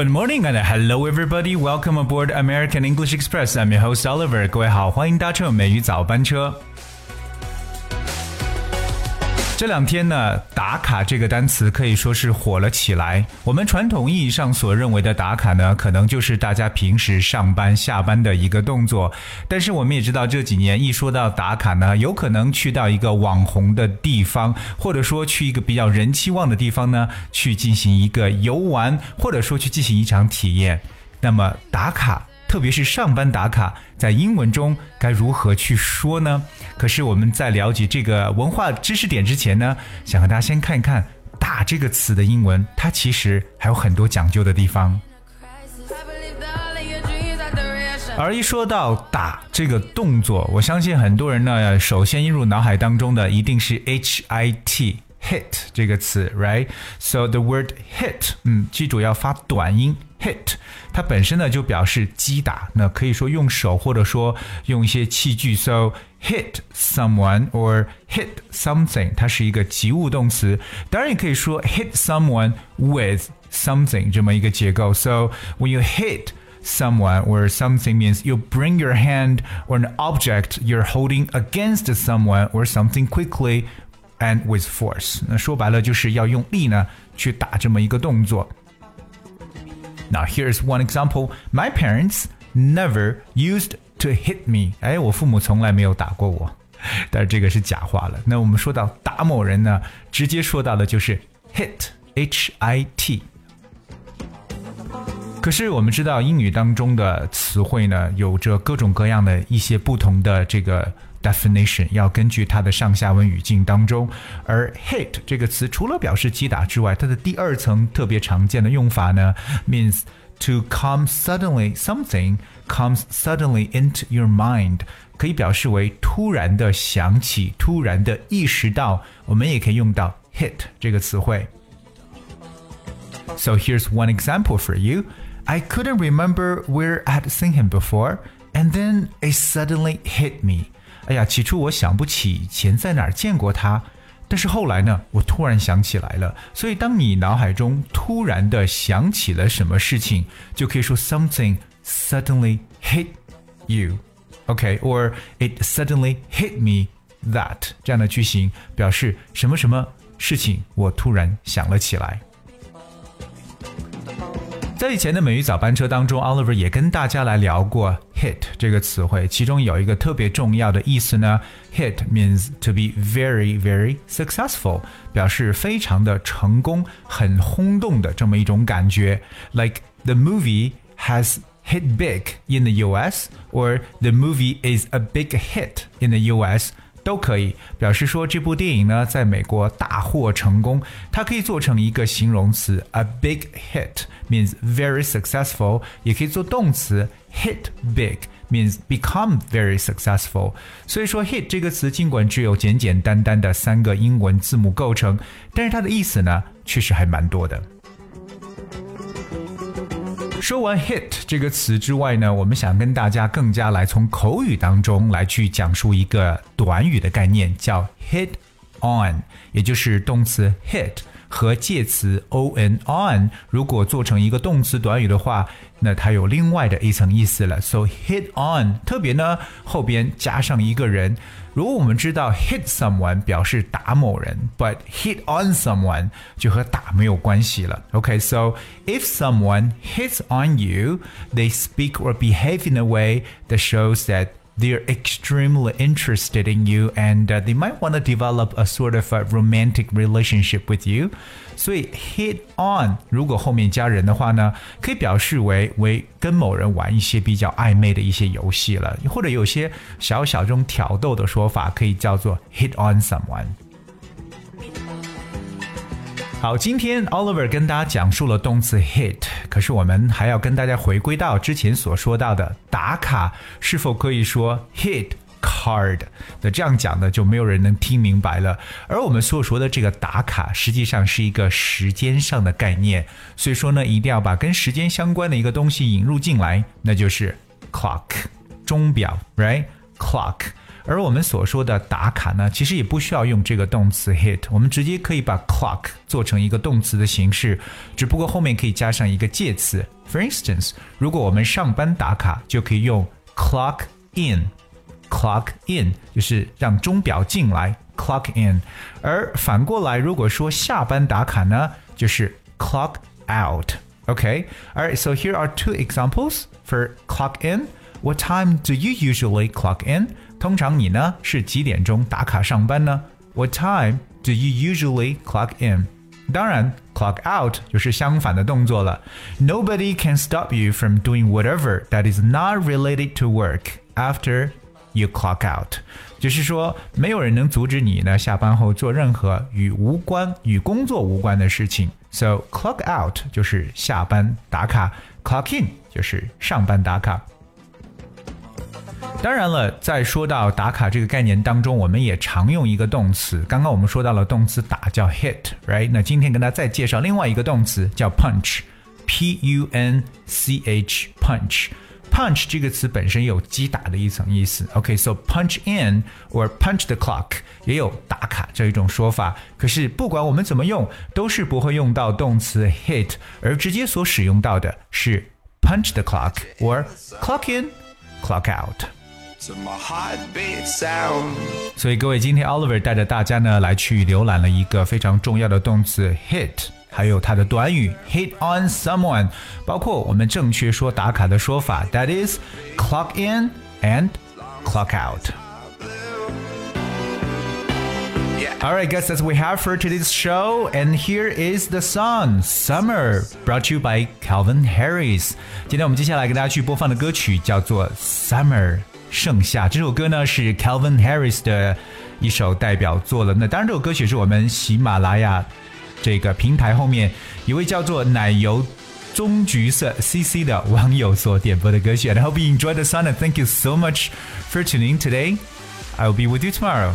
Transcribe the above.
Good morning and hello everybody. Welcome aboard American English Express. I'm your host Oliver. 各位好，欢迎搭乘美语早班车。 这两天呢，打卡这个单词可以说是火了起来。我们传统意义上所认为的打卡呢，可能就是大家平时上班下班的一个动作。但是我们也知道，这几年一说到打卡呢，有可能去到一个网红的地方，或者说去一个比较人气旺的地方呢，去进行一个游玩，或者说去进行一场体验。那么打卡。特别是上班打卡，在英文中该如何去说呢？可是我们在了解这个文化知识点之前呢，想和大家先看一看“打”这个词的英文，它其实还有很多讲究的地方。而一说到打这个动作，我相信很多人呢，首先映入脑海当中的一定是 H I T hit 这个词，right？So the word hit，嗯，记住要发短音。hit，它本身呢就表示击打，那可以说用手或者说用一些器具。So hit someone or hit something，它是一个及物动词。当然也可以说 hit someone with something 这么一个结构。So when you hit someone or something means you bring your hand or an object you're holding against someone or something quickly and with force。那说白了就是要用力呢去打这么一个动作。now here's one example. My parents never used to hit me. 哎，我父母从来没有打过我，但是这个是假话了。那我们说到打某人呢，直接说到的就是 hit，h i t。可是我们知道英语当中的词汇呢，有着各种各样的一些不同的这个 definition，要根据它的上下文语境当中。而 hit 这个词除了表示击打之外，它的第二层特别常见的用法呢，means to come suddenly something comes suddenly into your mind，可以表示为突然的想起、突然的意识到。我们也可以用到 hit 这个词汇。So here's one example for you. I couldn't remember where I had seen him before, and then it suddenly hit me. 哎呀，起初我想不起以前在哪儿见过他，但是后来呢，我突然想起来了。所以，当你脑海中突然的想起了什么事情，就可以说 something suddenly hit you, OK，or it suddenly hit me that 这样的句型表示什么什么事情我突然想了起来。在以前的美语早班车当中，Oliver 也跟大家来聊过 hit 这个词汇，其中有一个特别重要的意思呢，hit means to be very very successful，表示非常的成功、很轰动的这么一种感觉。Like the movie has hit big in the U.S. or the movie is a big hit in the U.S. 都可以表示说这部电影呢在美国大获成功，它可以做成一个形容词，a big hit means very successful，也可以做动词 ，hit big means become very successful。所以说 hit 这个词尽管只有简简单单的三个英文字母构成，但是它的意思呢确实还蛮多的。说完 hit 这个词之外呢，我们想跟大家更加来从口语当中来去讲述一个短语的概念，叫 hit on，也就是动词 hit 和介词 on on，如果做成一个动词短语的话，那它有另外的一层意思了。So hit on，特别呢后边加上一个人。如果我们知道 hit someone 表示打某人，but hit on someone 就和打没有关系了。OK，so、okay, if someone hits on you, they speak or behave in a way that shows that they're extremely interested in you and uh, they might want to develop a sort of a romantic relationship with you. 所以 hit on 如果后面加人的话呢，可以表示为为跟某人玩一些比较暧昧的一些游戏了，或者有些小小这种挑逗的说法，可以叫做 hit on someone。 好，今天 Oliver 跟大家讲述了动词 hit，可是我们还要跟大家回归到之前所说到的打卡，是否可以说 hit card？那这样讲呢，就没有人能听明白了。而我们所说的这个打卡，实际上是一个时间上的概念，所以说呢，一定要把跟时间相关的一个东西引入进来，那就是 clock，钟表，right？clock。而我们所说的打卡呢，其实也不需要用这个动词 hit，我们直接可以把 clock 做成一个动词的形式，只不过后面可以加上一个介词。For instance，如果我们上班打卡，就可以用 clock in。clock in 就是让钟表进来，clock in。而反过来，如果说下班打卡呢，就是 clock out。Okay, all right. So here are two examples for clock in. What time do you usually clock in? 通常你呢是几点钟打卡上班呢？What time do you usually clock in? 当然，clock out 就是相反的动作了。Nobody can stop you from doing whatever that is not related to work after you clock out，就是说没有人能阻止你呢下班后做任何与无关、与工作无关的事情。So clock out 就是下班打卡，clock in 就是上班打卡。 当然了，在说到打卡这个概念当中，我们也常用一个动词。刚刚我们说到了动词打叫 hit，right？那今天跟大家再介绍另外一个动词叫 punch，p u n c h，punch。punch 这个词本身有击打的一层意思。OK，so、punch in or punch the clock 也有打卡这一种说法。可是不管我们怎么用，都是不会用到动词 hit，而直接所使用到的是 punch the clock or clock in, clock out。所以各位，今天 Oliver 带着大家呢来去浏览了一个非常重要的动词 hit。还有它的短语 hit on someone，包括我们正确说打卡的说法，that is clock in and clock out。 All right, guys, that's what we have for today's show. And here is the song Summer, brought to you by Calvin Harris. 今天我们接下来给大家去播放的歌曲叫做 Summer 盛夏。这首歌呢是 Calvin Harris 的一首代表作了。那当然，这首歌曲是我们喜马拉雅这个平台后面一位叫做奶油棕橘色 CC 的网友所点播的歌曲。And I hope you enjoyed the song and thank you so much for tuning in today. I will be with you tomorrow.